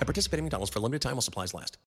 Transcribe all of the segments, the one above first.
At participating McDonald's for a limited time while supplies last.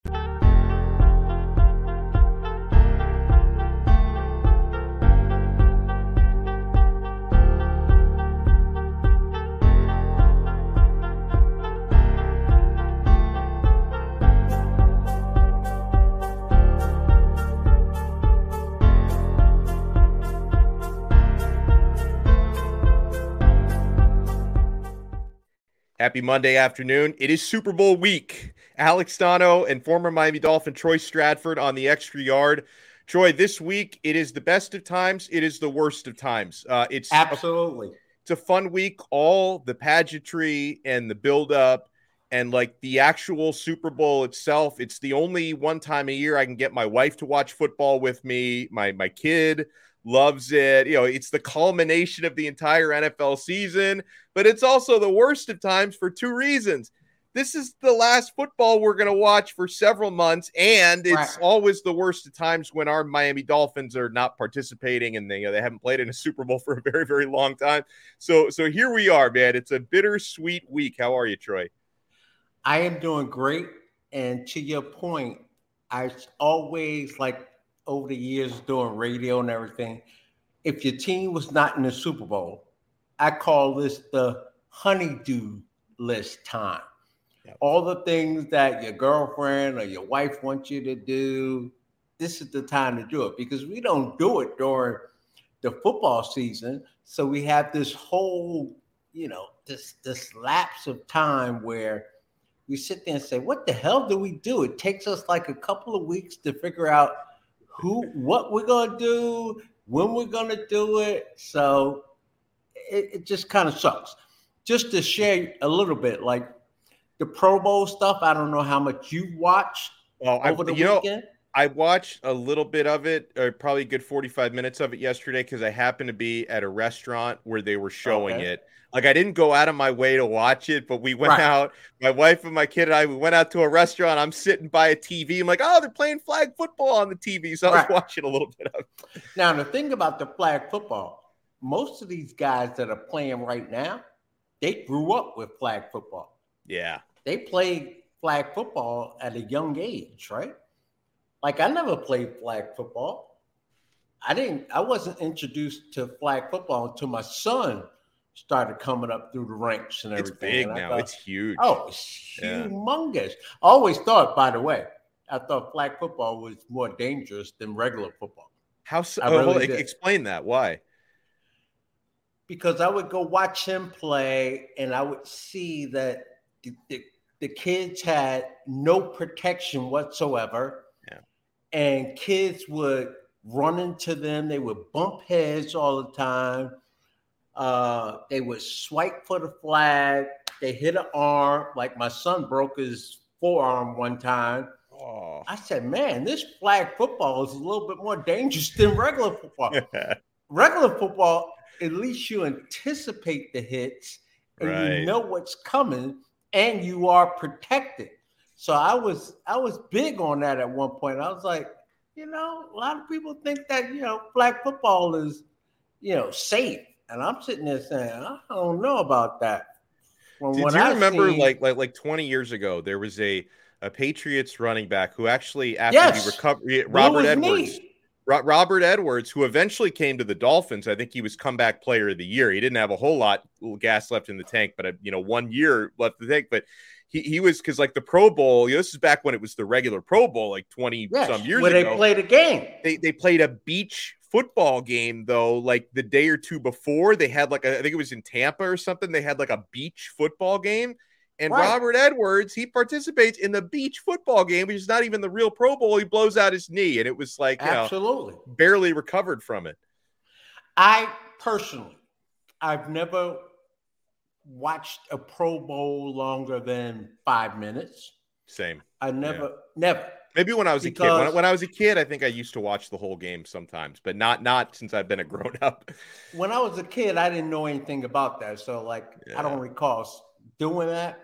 Happy Monday afternoon. It is Super Bowl week. Alex Donno and former Miami Dolphin Troy Stradford on the extra yard. Troy, this week it is the best of times. It is the worst of times. Uh, it's absolutely a, it's a fun week. All the pageantry and the buildup and like the actual Super Bowl itself. It's the only one time a year I can get my wife to watch football with me. My my kid loves it. You know, it's the culmination of the entire NFL season, but it's also the worst of times for two reasons. This is the last football we're going to watch for several months, and it's always the worst of times when our Miami Dolphins are not participating and they you know, they haven't played in a Super Bowl for a very very long time. So so here we are, man. It's a bittersweet week. How are you, Troy? I am doing great, and to your point, I always like over the years doing radio and everything, if your team was not in the Super Bowl, I call this the honeydew list time. Yep. All the things that your girlfriend or your wife wants you to do, this is the time to do it because we don't do it during the football season. So we have this whole, you know, this this lapse of time where we sit there and say, what the hell do we do? It takes us like a couple of weeks to figure out who, what we're gonna do, when we're gonna do it. So it, it just kind of sucks. Just to share a little bit, like the Pro Bowl stuff. I don't know how much you watched well, over I, the weekend. Know, I watched a little bit of it, or probably a good 45 minutes of it yesterday, because I happened to be at a restaurant where they were oh, showing okay. it. Like I didn't go out of my way to watch it, but we went right. out. My wife and my kid and I we went out to a restaurant. I'm sitting by a TV. I'm like, oh, they're playing flag football on the TV, so I was watching a little bit of. It. Now the thing about the flag football, most of these guys that are playing right now, they grew up with flag football. Yeah, they played flag football at a young age, right? Like I never played flag football. I didn't. I wasn't introduced to flag football until my son started coming up through the ranks and everything. It's big and now. Thought, it's huge. Oh, it's yeah. humongous. I always thought, by the way, I thought flag football was more dangerous than regular football. How so? Oh, really explain that. Why? Because I would go watch him play and I would see that the, the, the kids had no protection whatsoever. And kids would run into them. They would bump heads all the time uh, they would swipe for the flag. They hit an arm. Like my son broke his forearm one time. Oh. I said, man, this flag football is a little bit more dangerous than regular football. regular football, at least you anticipate the hits and right. you know what's coming and you are protected. So I was I was big on that at one point. I was like, you know, a lot of people think that you know black football is you know safe, and I'm sitting there saying I don't know about that. From Did you I remember seen, like like like 20 years ago there was a a Patriots running back who actually after yes, he recovered Robert Edwards. Robert Edwards, who eventually came to the Dolphins, I think he was comeback player of the year. He didn't have a whole lot gas left in the tank, but uh, you know, one year left the tank. But he, he was because like the Pro Bowl, you know, this is back when it was the regular Pro Bowl, like 20 yes, some years where ago. they played a game. They they played a beach football game though, like the day or two before. They had like a, I think it was in Tampa or something. They had like a beach football game. And right. Robert Edwards, he participates in the beach football game, which is not even the real Pro Bowl. He blows out his knee, and it was like absolutely know, barely recovered from it. I personally, I've never watched a Pro Bowl longer than five minutes. Same. I never, yeah. never. Maybe when I was because, a kid. When, when, I was a kid, I think I used to watch the whole game sometimes, but not not since I've been a grown up. When I was a kid, I didn't know anything about that, so like yeah. I don't recall doing that.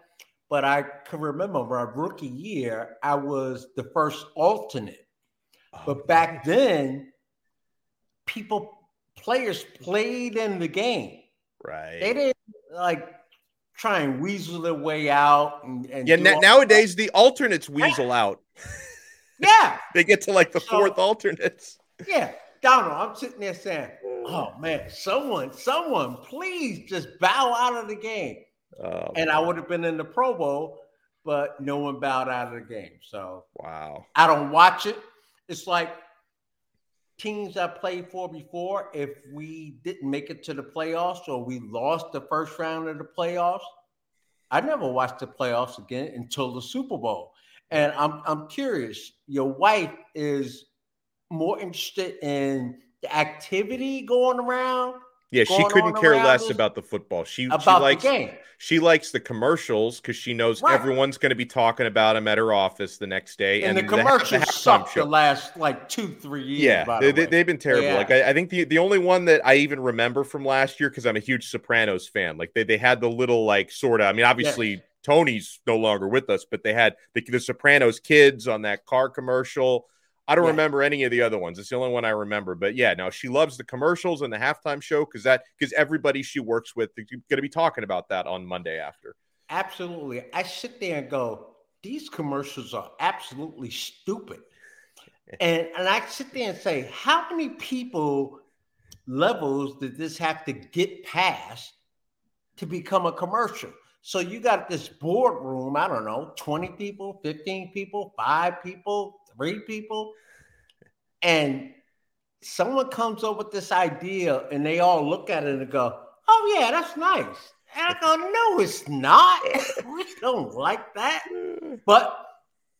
But I can remember my rookie year, I was the first alternate. Oh, but back then, people, players played in the game. Right. They didn't like try and weasel their way out. And, and yeah, na- nowadays the alternates weasel out. Yeah. they get to like the so, fourth alternates. Yeah. Donald, I'm sitting there saying, oh man, someone, someone, please just bow out of the game. Oh, and I would have been in the Pro Bowl, but no one bowed out of the game. So wow. I don't watch it. It's like teams I played for before, if we didn't make it to the playoffs or we lost the first round of the playoffs, I never watched the playoffs again until the Super Bowl. And I'm I'm curious, your wife is more interested in the activity going around yeah, she couldn't care less about the football. She about she likes the game. She likes the commercials because she knows right. everyone's going to be talking about them at her office the next day. And, and the commercials the, sucked the last like two, three years. Yeah, they, have they, been terrible. Yeah. Like I, I, think the, the only one that I even remember from last year because I'm a huge Sopranos fan. Like they, they had the little like sort of. I mean, obviously. Yeah. Tony's no longer with us, but they had the, the Sopranos kids on that car commercial. I don't yeah. remember any of the other ones. It's the only one I remember. But yeah, no, she loves the commercials and the halftime show because that because everybody she works with is going to be talking about that on Monday after. Absolutely. I sit there and go, these commercials are absolutely stupid. and and I sit there and say, how many people levels did this have to get past to become a commercial? So you got this boardroom, I don't know, 20 people, 15 people, five people, three people, and someone comes up with this idea and they all look at it and go, Oh, yeah, that's nice. And I go, No, it's not. we don't like that. But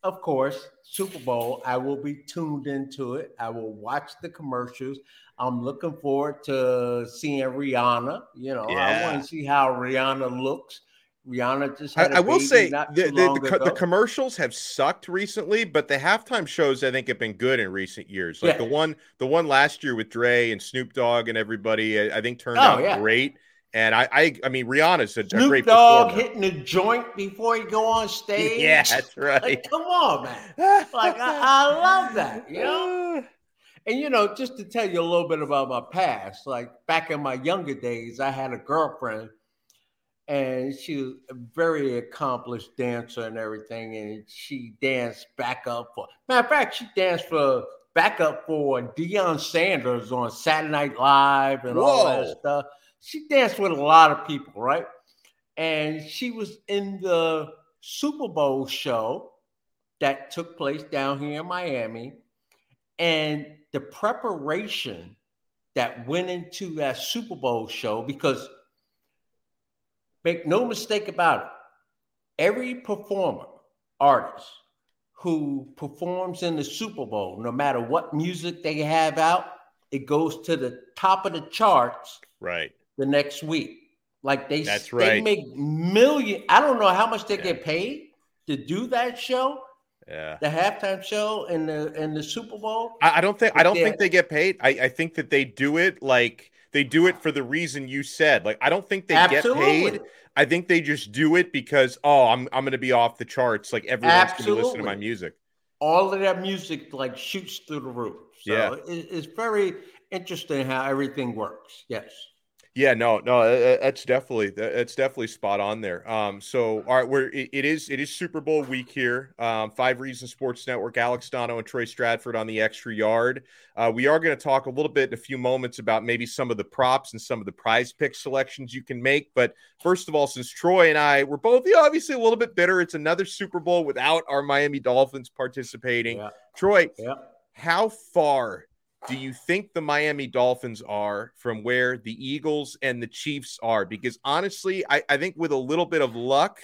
of course, Super Bowl, I will be tuned into it. I will watch the commercials. I'm looking forward to seeing Rihanna. You know, yeah. I want to see how Rihanna looks. Rihanna just I, I will say the, the, the, the, commercials have sucked recently, but the halftime shows I think have been good in recent years. Like yeah. the one the one last year with Dre and Snoop Dogg and everybody, I, I think turned oh, out yeah. great. And I, I, I mean, Rihanna's a, Snoop a great Dogg performer. hitting a joint before he go on stage. Yeah, that's right. Like, come on, man. Like I, I love that. You know. And you know, just to tell you a little bit about my past, like back in my younger days, I had a girlfriend and she was a very accomplished dancer and everything. And she danced backup for matter of fact, she danced for backup for Deion Sanders on Saturday Night Live and Whoa. all that stuff. She danced with a lot of people, right? And she was in the Super Bowl show that took place down here in Miami. And the preparation that went into that Super Bowl show, because Make no mistake about it. Every performer, artist who performs in the Super Bowl, no matter what music they have out, it goes to the top of the charts right the next week. Like they, That's right. they make million. I don't know how much they yeah. get paid to do that show. Yeah. The halftime show and the and the Super Bowl. I, I don't think I don't think they get paid. I, I think that they do it like they do it for the reason you said. Like I don't think they Absolutely. get paid. I think they just do it because oh, I'm I'm going to be off the charts. Like everyone's going to listen to my music. All of that music like shoots through the roof. So Yeah. it, it's very interesting how everything works. Yes. Yeah, no, no, that's definitely that's definitely spot on there. Um, so all right, we're it, it is it is Super Bowl week here. Um, Five Reasons Sports Network, Alex Donno and Troy Stradford on the extra yard. Uh, we are going to talk a little bit in a few moments about maybe some of the props and some of the prize pick selections you can make. But first of all, since Troy and I were both obviously a little bit bitter, it's another Super Bowl without our Miami Dolphins participating. Yeah. Troy, Yeah. how far do you think the Miami Dolphins are from where the Eagles and the Chiefs are? Because honestly, I, I think with a little bit of luck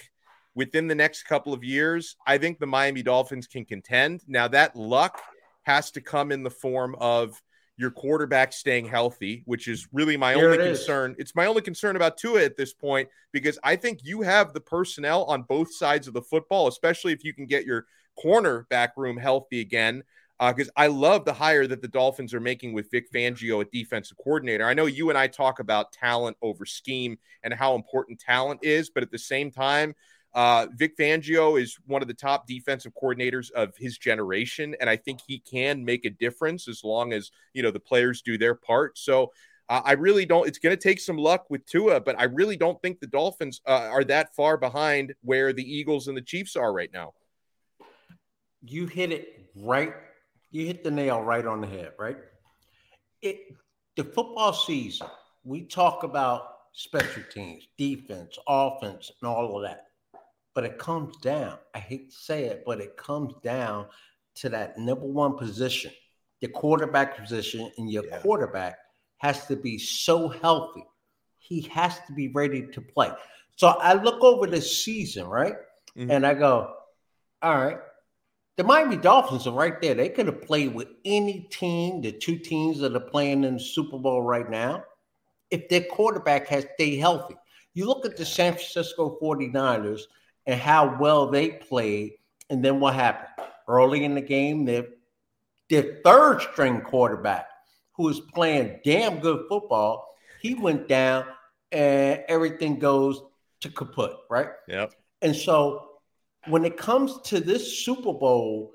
within the next couple of years, I think the Miami Dolphins can contend. Now, that luck has to come in the form of your quarterback staying healthy, which is really my Here only it concern. It's my only concern about Tua at this point because I think you have the personnel on both sides of the football, especially if you can get your cornerback room healthy again because I love the hire that the Dolphins are making with Vic Fangio at defensive coordinator. I know you and I talk about talent over scheme and how important talent is, but at the same time, uh, Vic Fangio is one of the top defensive coordinators of his generation, and I think he can make a difference as long as you know the players do their part. So. Uh, I really don't. It's going to take some luck with Tua, but I really don't think the Dolphins uh, are that far behind where the Eagles and the Chiefs are right now. you hit it right. You hit the nail right on the head, right? It the football season, we talk about special teams, defense, offense, and all of that. But it comes down, I hate to say it, but it comes down to that number one position, the quarterback position, and your Yeah. quarterback has to be so healthy. He has to be ready to play. So I look over this season, right? Mhm. And I go, all right, the Miami Dolphins are right there. They could have played with any team, the two teams that are playing in the Super Bowl right now, if their quarterback has stayed healthy. You look at the San Francisco 49ers and how well they played, and then what happened? Early in the game, their, their third string quarterback, who was playing damn good football, he went down and everything goes to kaput, right? Yep. And so when it comes to this Super Bowl,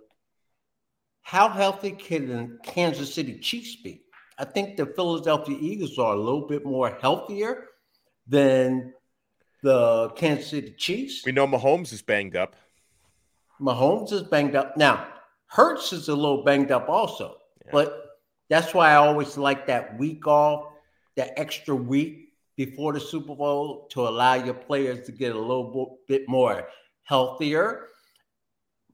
how healthy can the Kansas City Chiefs be? I think the Philadelphia Eagles are a little bit more healthier than the Kansas City Chiefs. We know Mahomes is banged up. Mahomes is banged up. Now, Hurts is a little banged up also, but that's why I always like that week off, that extra week before the Super Bowl to allow your players to get a little bit more healthier.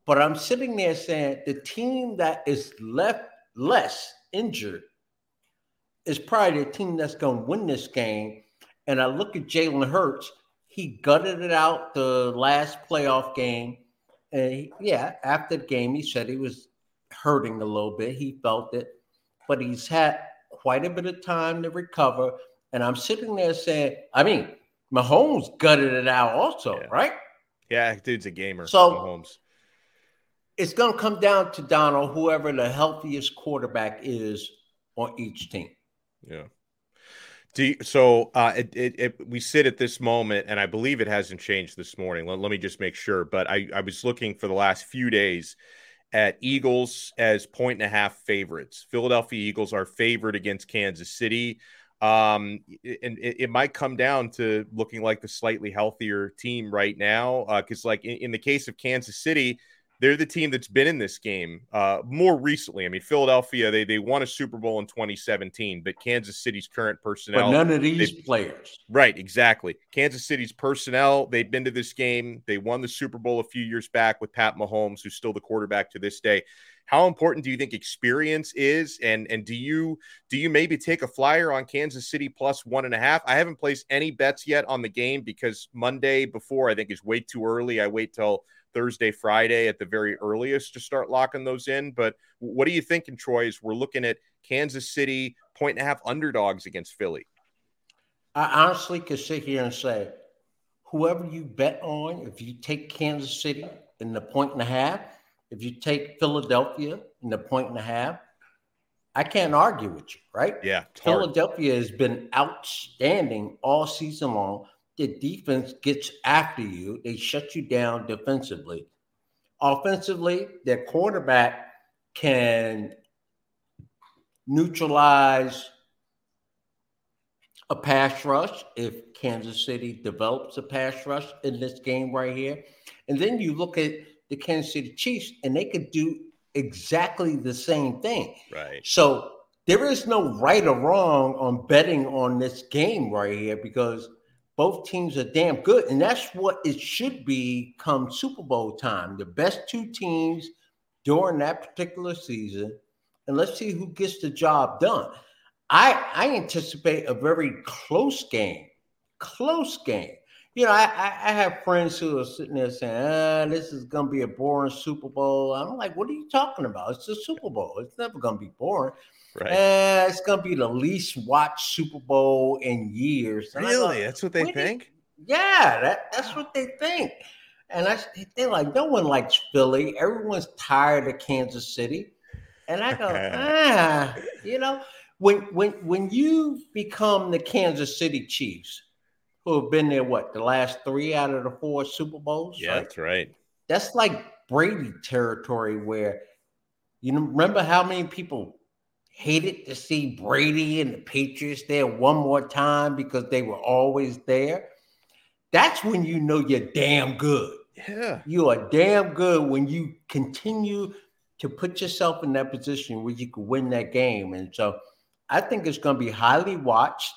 But I'm sitting there saying the team that is left less injured is probably the team that's going to win this game. And I look at Jalen Hurts, he gutted it out the last playoff game. And he, yeah, after the game, he said he was hurting a little bit. He felt it, but he's had quite a bit of time to recover. And I'm sitting there saying, I mean, Mahomes gutted it out also, Yeah. right? Yeah, dude's a gamer. So- Mahomes. It's going to come down to Donald, whoever the healthiest quarterback is on each team. Yeah. Do you, so uh, it, it, it, we sit at this moment, and I believe it hasn't changed this morning. Let, let me just make sure. But I, I was looking for the last few days at Eagles as point and a half favorites. Philadelphia Eagles are favored against Kansas City. Um, and it, it might come down to looking like the slightly healthier team right now. Because, like in, in the case of Kansas City, they're the team that's been in this game uh, more recently. I mean, Philadelphia they they won a Super Bowl in 2017, but Kansas City's current personnel, But none of these they- players. right? Exactly. Kansas City's personnel they've been to this game. They won the Super Bowl a few years back with Pat Mahomes, who's still the quarterback to this day. How important do you think experience is, and and do you do you maybe take a flyer on Kansas City plus one and a half? I haven't placed any bets yet on the game because Monday before I think is way too early. I wait till Thursday, Friday at the very earliest to start locking those in. But what are you thinking, Troy? As we're looking at Kansas City point and a half underdogs against Philly. I honestly could sit here and say, whoever you bet on, if you take Kansas City in the point and a half, if you take Philadelphia in the point and a half, I can't argue with you, right? Yeah. it's hard. Philadelphia has been outstanding all season long. The defense gets after you, they shut you down defensively. Offensively, their quarterback can neutralize a pass rush if Kansas City develops a pass rush in this game right here. And then you look at the Kansas City Chiefs, and they could do exactly the same thing. Right. So there is no right or wrong on betting on this game right here because both teams are damn good. And that's what it should be come Super Bowl time. The best two teams during that particular season. And let's see who gets the job done. I, I anticipate a very close game. Close game. You know, I, I, I have friends who are sitting there saying, ah, this is going to be a boring Super Bowl. I'm like, what are you talking about? It's a Super Bowl. It's never going to be boring. Right. Eh, it's going to be the least watched Super Bowl in years. And Really? That's what they "What do you- think? yeah, that, that's what they think. And I, they're like, no one likes Philly. Everyone's tired of Kansas City. And I go, ah, you know, when when when you become the Kansas City Chiefs, who have been there, what, the last three out of the four Super Bowls? Yeah, right? that's right. That's like Brady territory where you know, remember how many people hated to see Brady and the Patriots there one more time because they were always there? That's when you know you're damn good. Yeah. You are damn good when you continue to put yourself in that position where you could win that game. And so I think it's going to be highly watched.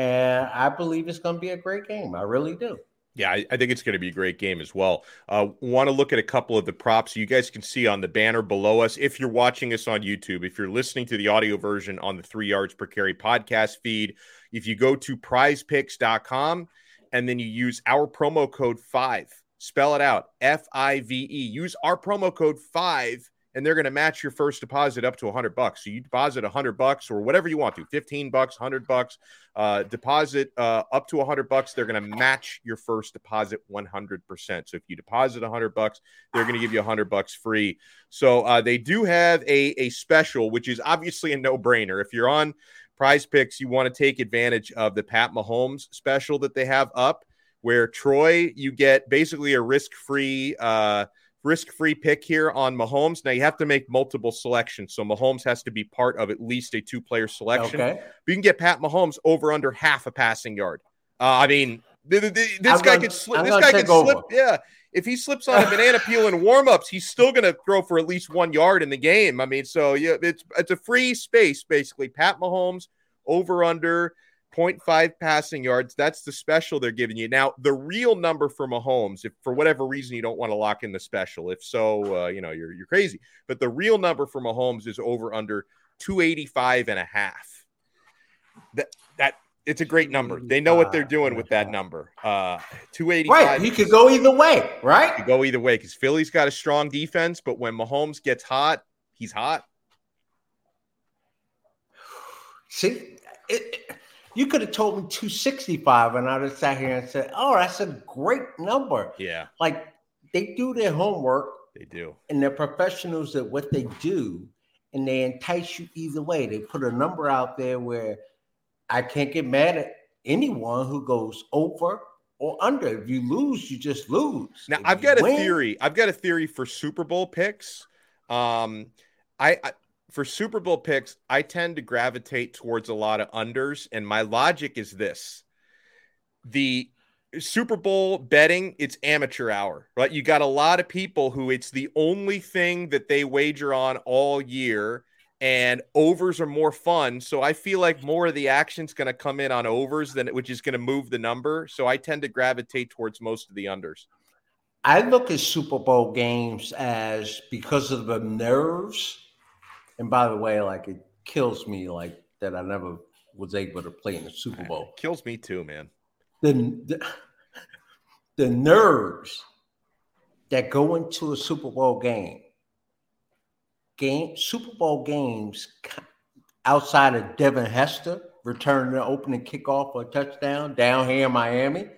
And I believe it's going to be a great game. I really do. Yeah, I, I think it's going to be a great game as well. Uh, Want to look at a couple of the props you guys can see on the banner below us. If you're watching us on YouTube, if you're listening to the audio version on the Three Yards Per Carry podcast feed, if you go to prizepicks.com and then you use our promo code five, spell it out F I V E, use our promo code five. And they're going to match your first deposit up to 100 bucks. So you deposit 100 bucks or whatever you want to, 15 bucks, 100 bucks, uh, deposit uh, up to 100 bucks they're going to match your first deposit 100% so if you deposit 100 bucks they're going to give you 100 bucks free. So uh, they do have a, a special which is obviously a no-brainer. If you're on prize picks you want to take advantage of the pat mahomes special that they have up where troy you get basically a risk-free uh, risk-free pick here on Mahomes. Now you have to make multiple selections, so Mahomes has to be part of at least a two-player selection. Okay. But you can get Pat Mahomes over under half a passing yard. Uh, I mean, th- th- th- this I'm guy could slip. This guy could slip. Yeah, if he slips on a banana peel in warmups, he's still going to throw for at least one yard in the game. I mean, so yeah, it's it's a free space basically. Pat Mahomes over under 0.5 passing yards. That's the special they're giving you. Now, the real number for Mahomes, if for whatever reason you don't want to lock in the special, if so, uh, you know, you're, you're crazy. But the real number for Mahomes is over under 285 and a half. That, that, it's a great number. They know what they're doing with that number. Uh, 285. Right. You could go either way, right? could go either way because Philly's got a strong defense, but when Mahomes gets hot, he's hot. See, it, you could have told me 265 and I'd have sat here and said, oh, that's a great number. Yeah, Like they do their homework they do. and they're professionals at what they do and they entice you either way. They put a number out there where I can't get mad at anyone who goes over or under. If you lose, you just lose. Now If I've got a win- theory. I've got a theory for Super Bowl picks. Um, I, I for Super Bowl picks, I tend to gravitate towards a lot of unders, and my logic is this: the Super Bowl betting, it's amateur hour, right? You got a lot of people who it's the only thing that they wager on all year, and overs are more fun. So I feel like more of the action's going to come in on overs than which is going to move the number. So I tend to gravitate towards most of the unders. I look at Super Bowl games as because of the nerves. And by the way, like it kills me like that I never was able to play in the Super Bowl. Kills me too, man. The the, the nerves that go into a Super Bowl game. Game Super Bowl games outside of Devin Hester returning the opening kickoff for a touchdown down here in Miami.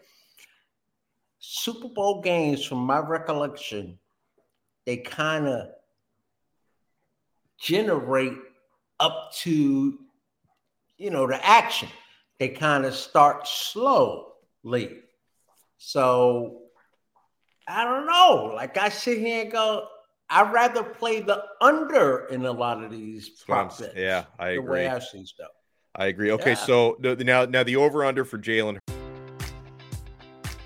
Super Bowl games, from my recollection, they kind of generate up to, you know, the action. They kind of start slowly. So I don't know. Like I sit here and go, I'd rather play the under in a lot of these prop bets. Yeah, I the agree. way I see stuff. I agree. Okay, Yeah. so now now the over under for Jalen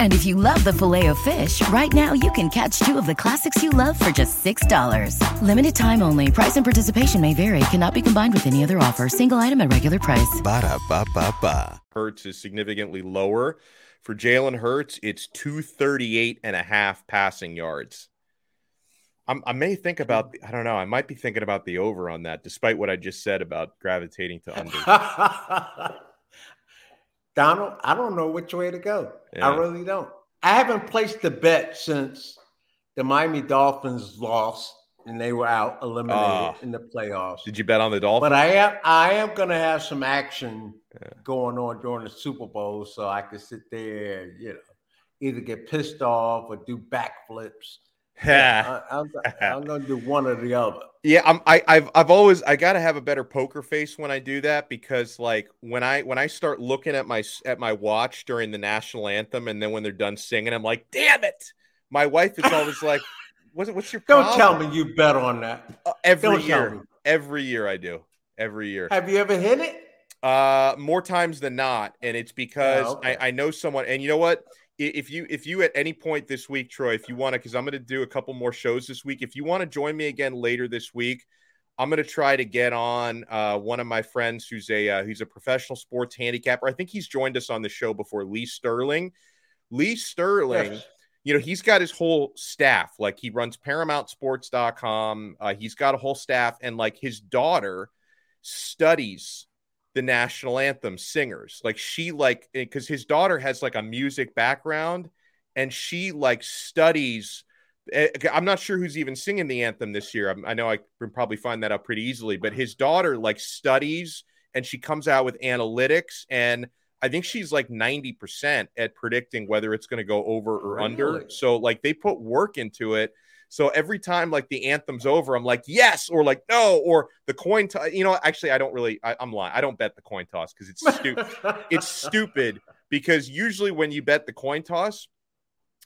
And if you love the filet of fish, right now you can catch two of the classics you love for just $6. Limited time only. Price and participation may vary. Cannot be combined with any other offer. Single item at regular price. Ba-da-ba-ba-ba. Hurts is significantly lower. For Jalen Hurts, it's 238 and a half passing yards. I'm, I may think about, I don't know, I might be thinking about the over on that, despite what I just said about gravitating to under. Donald, I don't know which way to go. Yeah. I really don't. I haven't placed the bet since the Miami Dolphins lost and they were out eliminated Ah. in the playoffs. Did you bet on the Dolphins? But I am I am gonna have some action going on during the Super Bowl, so I can sit there, you know, either get pissed off or do backflips. I, I'm, I'm gonna do one or the other. Yeah, I'm, I, I've I've always I got to have a better poker face when I do that because like when I when I start looking at my at my watch during the national anthem and then when they're done singing, I'm like, damn it! My wife is always like, "What's what's your Don't tell me you bet on that. Uh, every don't year, every year I do, every year. Have you ever hit it? Uh, more times than not, and it's because Oh, okay. I, I know someone. And you know what? If you if you at any point this week, Troy, if you want to, because I'm going to do a couple more shows this week. If you want to join me again later this week, I'm going to try to get on uh, one of my friends who's a uh, who's a professional sports handicapper. I think he's joined us on the show before. Lee Sterling. Lee Sterling. Yes. You know, he's got his whole staff. Like he runs ParamountSports.com. Uh, he's got a whole staff, and like his daughter studies the national anthem singers. Like she like because his daughter has like a music background, and she like studies. eh, I'm not sure who's even singing the anthem this year. I'm- know I can probably find that out pretty easily, but his daughter like studies and she comes out with analytics and I think she's like 90% at predicting whether it's going to go over or under. So like they put work into it. So every time like the anthem's over, I'm like, yes, or like no, or the coin toss. You know, actually, I don't really, I, I'm lying. I don't bet the coin toss because it's stupid. it's stupid because usually when you bet the coin toss,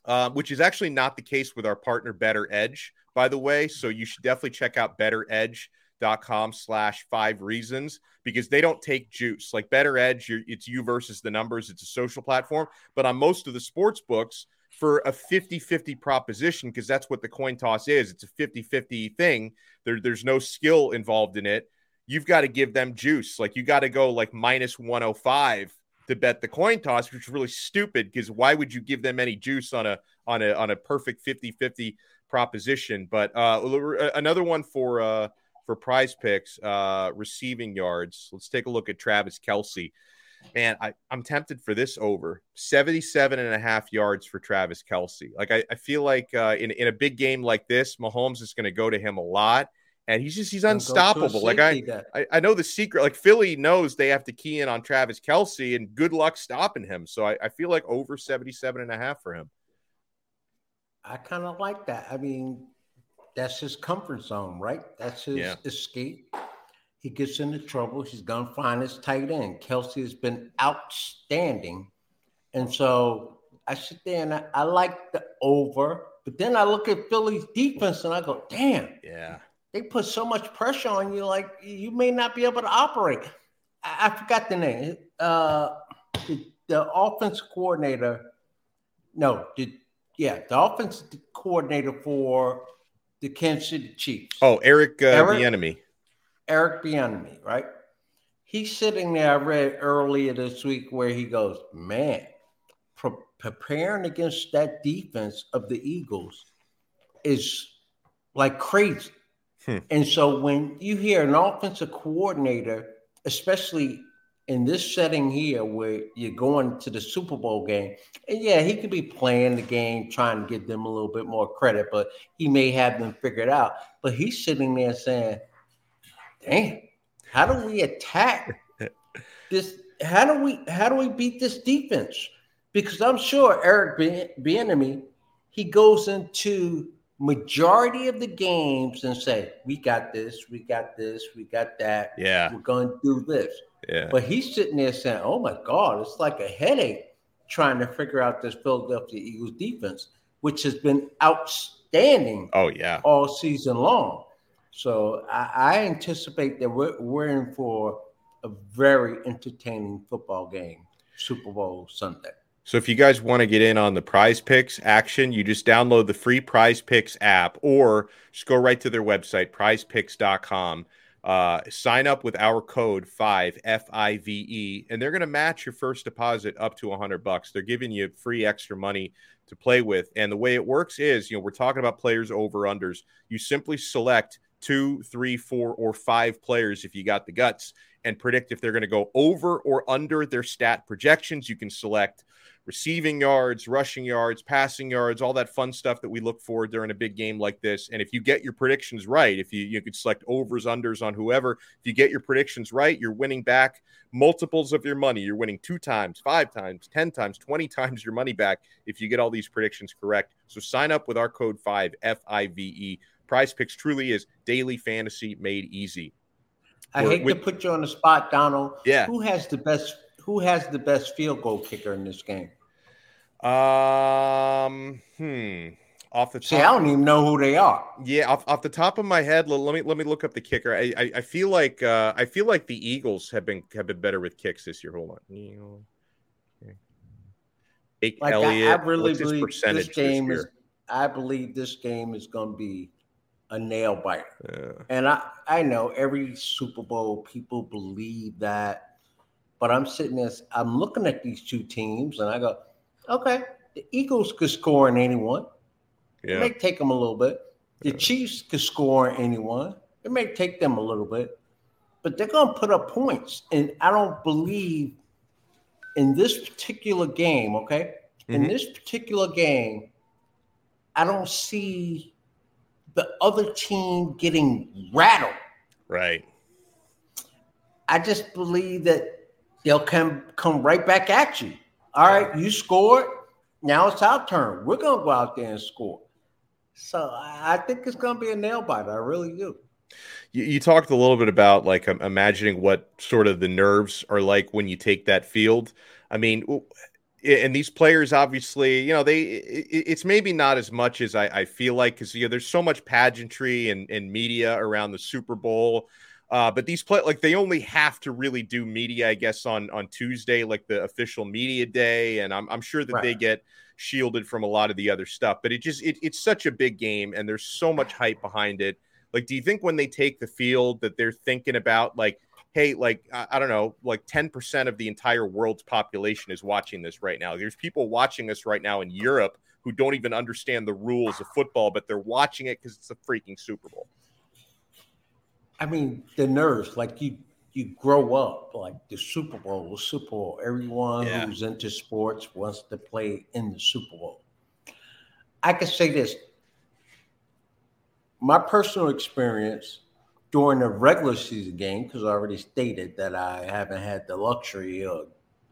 um, which is actually not the case with our partner Better Edge, by the way. So you should definitely check out betteredge.com slash five reasons because they don't take juice. Like Better Edge, it's you versus the numbers. It's a social platform. But on most of the sports books, for a 50 50 proposition, because that's what the coin toss is, it's a 50 50 thing. There, there's no skill involved in it. You've got to give them juice. Like you got to go like minus 105 to bet the coin toss, which is really stupid because why would you give them any juice on a on a on a perfect 50-50 proposition? But uh another one for uh for prize picks, uh, receiving yards. Let's take a look at Travis Kelce. Man, I, I'm tempted for this over 77 and a half yards for Travis Kelce. Like, I, I feel like uh, in, in a big game like this, Mahomes is going to go to him a lot. And he's just, he's unstoppable. Like, I, I, I know the secret. Like, Philly knows they have to key in on Travis Kelce, and good luck stopping him. So I, I feel like over 77 and a half for him. I kind of like that. I mean, that's his comfort zone, right? That's his Yeah. escape. He gets into trouble. He's gonna find his tight end. Kelce has been outstanding, and so I sit there and I, I like the over. But then I look at Philly's defense and I go, "Damn, Yeah. they put so much pressure on you. Like you may not be able to operate." I, I forgot the name. Uh, the, the offense coordinator. No, the yeah, the offense coordinator for the Kansas City Chiefs. Oh, Eric, uh, Eric? the enemy. Eric Bieniemy, right? He's sitting there. I read earlier this week where he goes, "Man, pre- preparing against that defense of the Eagles is like crazy." Hmm. And so when you hear an offensive coordinator, especially in this setting here where you're going to the Super Bowl game, and yeah, he could be playing the game, trying to give them a little bit more credit, but he may have them figured out. But he's sitting there saying, damn, how do we attack this? How do we how do we beat this defense? Because I'm sure Eric Bieniemy, he goes into majority of the games and say, "We got this, we got this, we got that. Yeah. we're going to do this." Yeah. But he's sitting there saying, "Oh my God, it's like a headache trying to figure out this Philadelphia Eagles defense, which has been outstanding Oh, yeah. all season long." So I, I anticipate that we're, we're in for a very entertaining football game, Super Bowl Sunday. So if you guys want to get in on the prize picks action, you just download the free prize picks app or just go right to their website, prizepicks.com. Uh, sign up with our code 5 F I V E, and they're going to match your first deposit up to a 100 bucks. They're giving you free extra money to play with. And the way it works is, you know, we're talking about players over unders. You simply select two, three, four, or five players if you got the guts and predict if they're going to go over or under their stat projections. You can select receiving yards, rushing yards, passing yards, all that fun stuff that we look for during a big game like this. And if you get your predictions right, if you you could select overs, unders on whoever, if you get your predictions right, you're winning back multiples of your money. You're winning two times, five times, 10 times, 20 times your money back if you get all these predictions correct. So sign up with our code 5 F I V E. Prize Picks truly is daily fantasy made easy. I We're- hate with- to put you on the spot, Donald. Yeah. Who has the best who has the best field goal kicker in this game? Um, hmm. Off the top, See, I don't even know who they are. Yeah, off, off the top of my head, let, me let me look up the kicker. I I, I feel like uh, I feel like the Eagles have been have been better with kicks this year. Hold on, Eagle- okay. Jake Like I, Elliott, I really believe this game is? I believe this game is gonna be a nail biter. Yeah. And I, I know every Super Bowl people believe that, but I'm sitting there, I'm looking at these two teams and I go, okay, the Eagles could score on anyone. It may take them a little bit. The Chiefs could score on anyone. It may take them a little bit, but they're going to put up points. And I don't believe in this particular game, okay? In Mhm. this particular game, I don't see the other team getting rattled. Right. I just believe that they'll come come right back at you. All right, you scored. Now it's our turn. We're gonna go out there and score. So I think it's gonna be a nail biter. I really do. You, you talked a little bit about like um, imagining what sort of the nerves are like when you take that field. I mean, and these players obviously, you know, they it's maybe not as much as I, I feel like because you know there's so much pageantry and, and media around the Super Bowl. Uh, but these play like they only have to really do media, I guess, on on Tuesday, like the official media day, and I'm I'm sure that they get shielded from a lot of the other stuff. But it just it, it's such a big game, and there's so much hype behind it. Like, do you think when they take the field that they're thinking about like, hey, like I, don't know, like 10% of the entire world's population is watching this right now. There's people watching us right now in Europe who don't even understand the rules of football, but they're watching it because it's a freaking Super Bowl. I mean, the nerves, like you you grow up like the Super Bowl, the Super Bowl. Everyone Yeah. who's into sports wants to play in the Super Bowl. I can say this. My personal experience during the regular season game, because I already stated that I haven't had the luxury or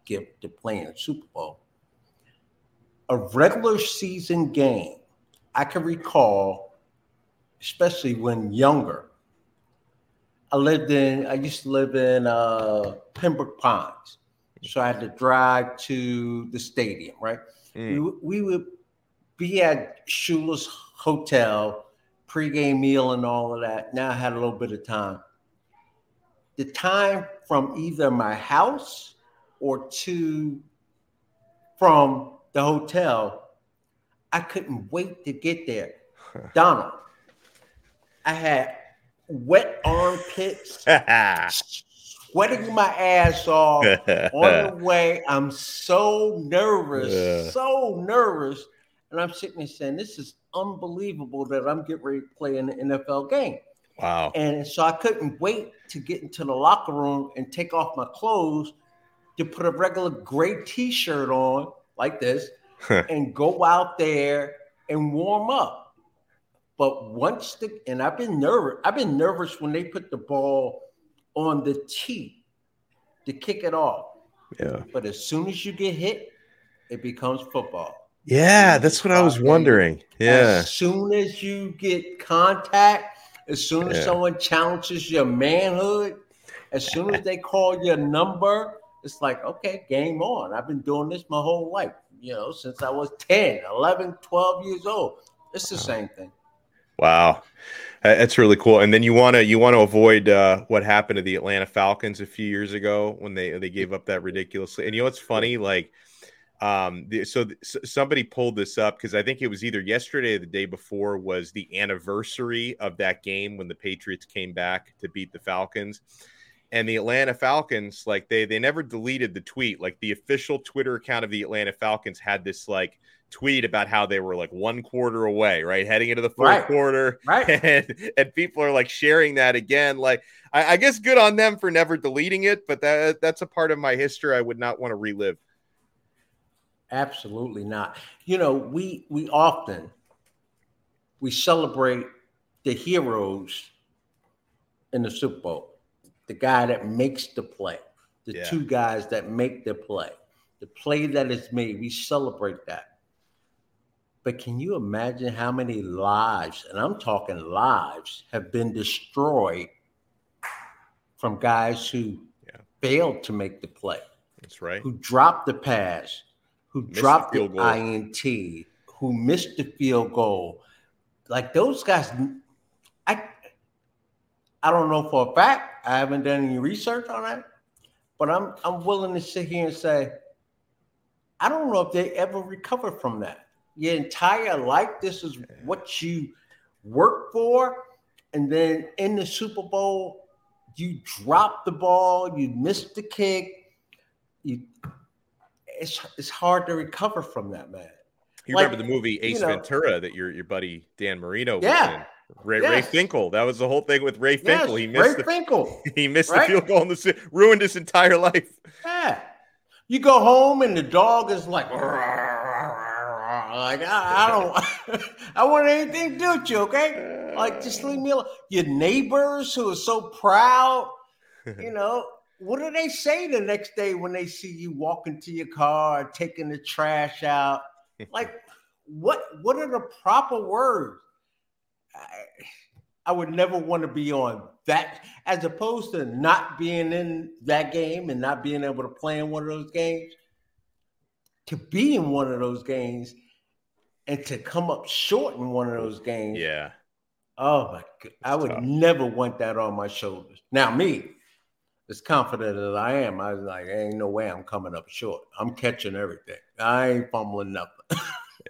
gift to play in the Super Bowl. A regular season game, I can recall, especially when younger, I lived in, I used to live in uh, Pembroke Pines. So I had to drive to the stadium, right? We, would- we would be at Shula's Hotel, pregame meal and all of that. Now I had a little bit of time. The time from either my house or to from the hotel, I couldn't wait to get there. Donno, I had wet armpits, sweating my ass off on the way. I'm so nervous, Yeah. so nervous. And I'm sitting there saying, This is unbelievable that I'm getting ready to play an NFL game. Wow. And so I couldn't wait to get into the locker room and take off my clothes to put a regular gray t-shirt on like this and go out there and warm up. But once the and I've been nervous, I've been nervous when they put the ball on the tee to kick it off. Yeah. But as soon as you get hit, it becomes football. Yeah, that's what I was wondering. Yeah. As soon as you get contact, as soon as Yeah. someone challenges your manhood, as soon as they call your number, it's like, okay, game on. I've been doing this my whole life, you know, since I was 10, 11, 12 years old. It's the same thing. Wow. Uh, That's really cool. And then you want to you want to avoid uh, what happened to the Atlanta Falcons a few years ago when they they gave up that ridiculously. And you know what's funny? Like, um, the, so th- somebody pulled this up because I think it was either yesterday or the day before was the anniversary of that game when the Patriots came back to beat the Falcons. And the Atlanta Falcons, like they they never deleted the tweet. Like the official Twitter account of the Atlanta Falcons had this like tweet about how they were like one quarter away, right, heading into the fourth Right. quarter, Right. and and people are like sharing that again. Like I, I guess good on them for never deleting it, but that that's a part of my history I would not want to relive. Absolutely not. You know, we we often we celebrate the heroes in the Super Bowl. The guy that makes the play, the Yeah. two guys that make the play, the play that is made. We celebrate that. But can you imagine how many lives, and I'm talking lives, have been destroyed from guys who Yeah. failed to make the play? That's right. who dropped the pass, who Missed dropped the, goal. INT, who missed the field goal. Like those guys, I I don't know for a fact. I haven't done any research on that, but I'm I'm willing to sit here and say, I don't know if they ever recover from that. Your entire life, this is what you work for, and then in the Super Bowl, you drop the ball, you missed the kick, you it's it's hard to recover from that, man. You Like, remember the movie Ace you know- Ventura that your your buddy Dan Marino was Yeah. in? Ray, Ray Finkel. That was the whole thing with Ray Yes, Finkel. he Ray missed the Finkel. he missed right? the field goal in the ruined his entire life. Yeah. You go home and the dog is like, like I, I don't, I want anything to do with you, okay? Like just leave me alone. Your neighbors who are so proud, you know, what do they say the next day when they see you walking to your car, taking the trash out? Like, what what are the proper words? I, I would never want to be on that, as opposed to not being in that game and not being able to play in one of those games. To be in one of those games and to come up short in one of those games. Yeah. Oh my god, I would tough. never want that on my shoulders. Now, me, as confident as I am, I was like, ain't no way I'm coming up short. I'm catching everything. I ain't fumbling nothing.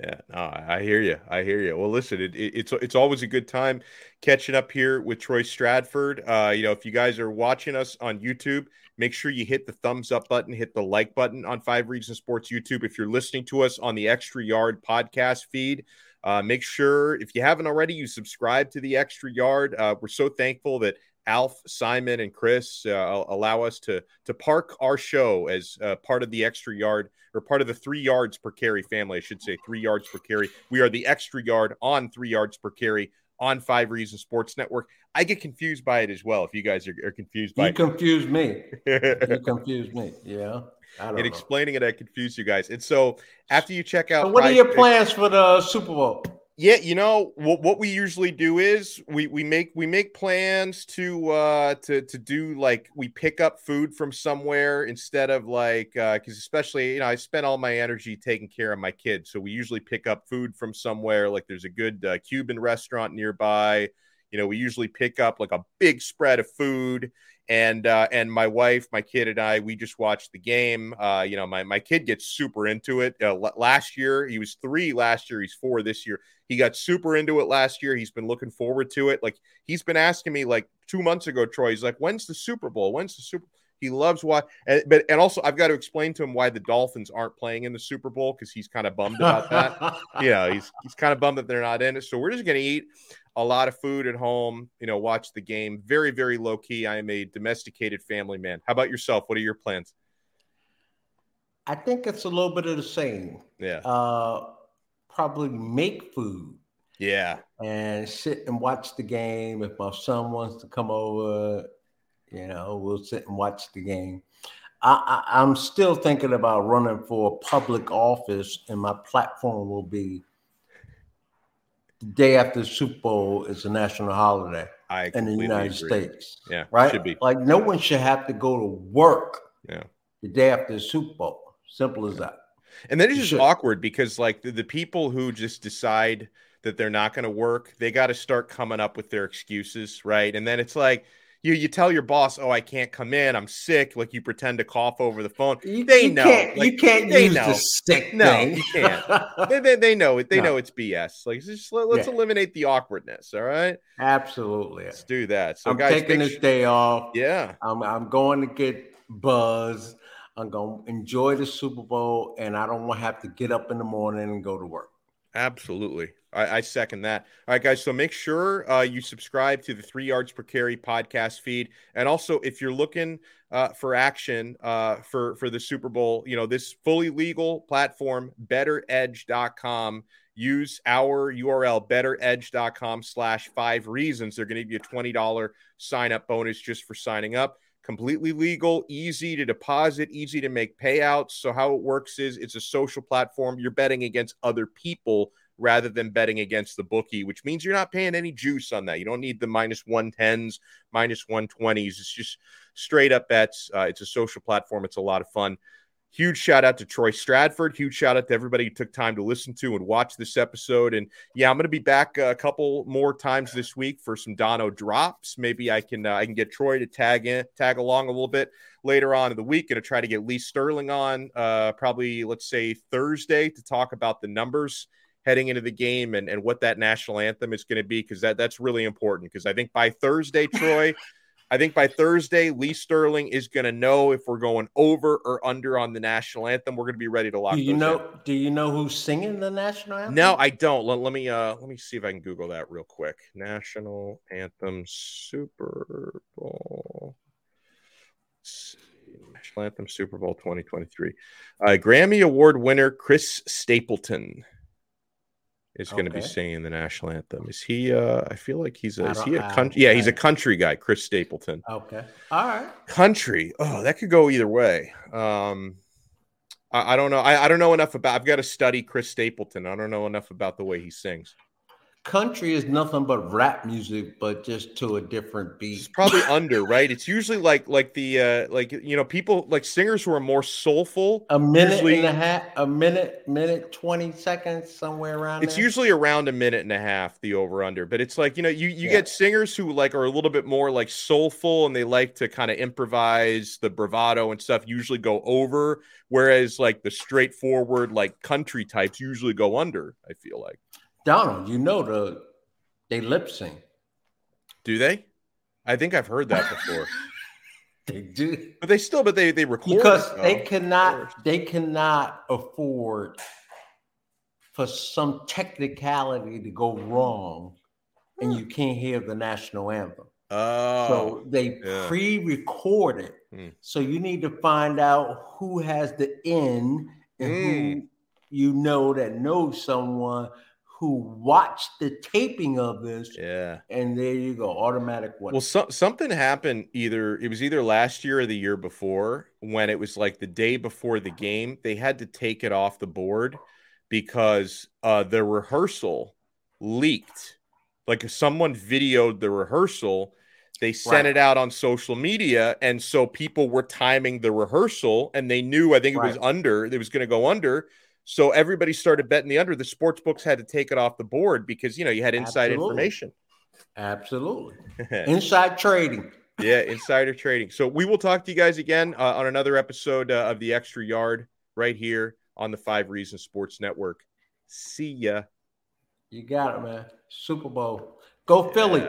Yeah, no, I hear you. I hear you. Well, listen, it, it, it's it's always a good time catching up here with Troy Stradford. Uh, you know, if you guys are watching us on YouTube, make sure you hit the thumbs up button, hit the like button on Five Reasons Sports YouTube. If you're listening to us on the Extra Yard podcast feed, uh, make sure if you haven't already, you subscribe to the Extra Yard. Uh, we're so thankful that Alf, Simon, and Chris uh, allow us to to park our show as uh, part of the extra yard or part of the three yards per carry family. I should say three yards per carry. We are the extra yard on three yards per carry on Five Reasons Sports Network. I get confused by it as well. If you guys are, are confused by you confuse me, you confuse me. Yeah. In explaining it, I confuse you guys. And so after you check out, so what are your plans for the Super Bowl? Yeah, you know what, what we usually do is we we make we make plans to uh to to do like we pick up food from somewhere instead of like uh because especially you know I spend all my energy taking care of my kids, so we usually pick up food from somewhere like there's a good uh, Cuban restaurant nearby. You know, we usually pick up like a big spread of food and uh, and my wife, my kid, and I, we just watched the game. Uh, you know, my my kid gets super into it. Uh, l- last year, he was three. Last year, he's four. This year, he got super into it. Last year, he's been looking forward to it. Like he's been asking me like two months ago, Troy. He's like, "When's the Super Bowl? When's the Super?" He loves why, and, but and also I've got to explain to him why the Dolphins aren't playing in the Super Bowl because he's kind of bummed about that. yeah, you know, he's he's kind of bummed that they're not in it. So we're just gonna eat a lot of food at home, you know, watch the game. Very, very low key. I am a domesticated family man. How about yourself? What are your plans? I think it's a little bit of the same. Yeah. Uh, probably make food. Yeah. And sit and watch the game. If my son wants to come over, you know, we'll sit and watch the game. I, I, I'm still thinking about running for public office, and my platform will be day after the Super Bowl is a national holiday I in the United agree. States. Yeah, right. should be. Like no one should have to go to work. Yeah. The day after the Super Bowl. Simple as that. And then it's just awkward because like the, the people who just decide that they're not going to work, they got to start coming up with their excuses, right? And then it's like you you tell your boss, "Oh, I can't come in. I'm sick." Like you pretend to cough over the phone. You, they you know. Can't, Like, you can't they use know. the stick No, thing. you can't. they, they, they know it. They No. know it's BS. Like just let, us Yeah. eliminate the awkwardness. All right, Absolutely. let's do that. So I'm guys, taking this su- day off. yeah, I'm I'm going to get buzz. I'm going to enjoy the Super Bowl, and I don't want to have to get up in the morning and go to work. Absolutely. I, I second that. All right, guys. So make sure uh, you subscribe to the Three Yards Per Carry podcast feed, and also if you're looking uh, for action uh, for for the Super Bowl, you know this fully legal platform, BettorEdge.com. Use our URL, BettorEdge.com/slash five reasons. They're going to give you a twenty dollar sign up bonus just for signing up. Completely legal, easy to deposit, easy to make payouts. So how it works is it's a social platform. You're betting against other people rather than betting against the bookie, which means you're not paying any juice on that. You don't need the minus 110s, minus 120s. It's just straight up bets. Uh, it's a social platform. It's a lot of fun. Huge shout out to Troy Stradford. Huge shout out to everybody who took time to listen to and watch this episode. And yeah, I'm going to be back a couple more times this week for some Donno drops. Maybe I can uh, I can get Troy to tag in, tag along a little bit later on in the week. Going to try to get Lee Sterling on, uh, probably let's say Thursday to talk about the numbers heading into the game and, and what that national anthem is going to be because that that's really important because I think by Thursday, Troy. I think by Thursday, Lee Sterling is going to know if we're going over or under on the national anthem. We're going to be ready to lock. Do you know? in. Do you know who's singing the national anthem? No, I don't. Let, let me uh let me see if I can Google that real quick. National anthem Super Bowl. Let's see. National anthem Super Bowl 2023. Uh, Grammy Award winner Chris Stapleton is going to be singing the national anthem. Is he? uh I feel like he's a. Is he a country? Yeah, he's a country guy. Chris Stapleton. Okay. All right. Country. Oh, that could go either way. Um, I, I don't know. I, I don't know enough about. I've got to study Chris Stapleton. I don't know enough about the way he sings. Country is nothing but rap music, but just to a different It's beat. probably under, right? It's usually like like the uh like you know people like singers who are more soulful. A minute usually- and a half, a minute, minute, 20 seconds, somewhere around It's there. usually around a minute and a half, the over under. But it's like you know you you Yeah. get singers who like are a little bit more like soulful and they like to kind of improvise the bravado and stuff. Usually go over, whereas like the straightforward like country types usually go under. I feel like. Donno, you know the they lip sync. Do they? I think I've heard that before. They do but they still, but they they record because it, they though. cannot they cannot afford for some technicality to go wrong and you can't hear the national anthem. Oh, so they yeah. pre-record it. Mm. So you need to find out who has the in and who you know that knows someone who watched the taping of this. yeah. And there you go, automatic one. Well, so, something happened either it was either last year or the year before when it was like the day before the game, they had to take it off the board because uh the rehearsal leaked. Like if someone videoed the rehearsal, they sent Right. it out on social media and so people were timing the rehearsal and they knew I think it was under, it was going to go under. So everybody started betting the under. The sports books had to take it off the board because you know you had inside Absolutely. information. Absolutely. Inside trading. yeah, insider trading. So we will talk to you guys again uh, on another episode uh, of the Extra Yard right here on the Five Reasons Sports Network. See ya. You got it, man. Super Bowl. Go Philly.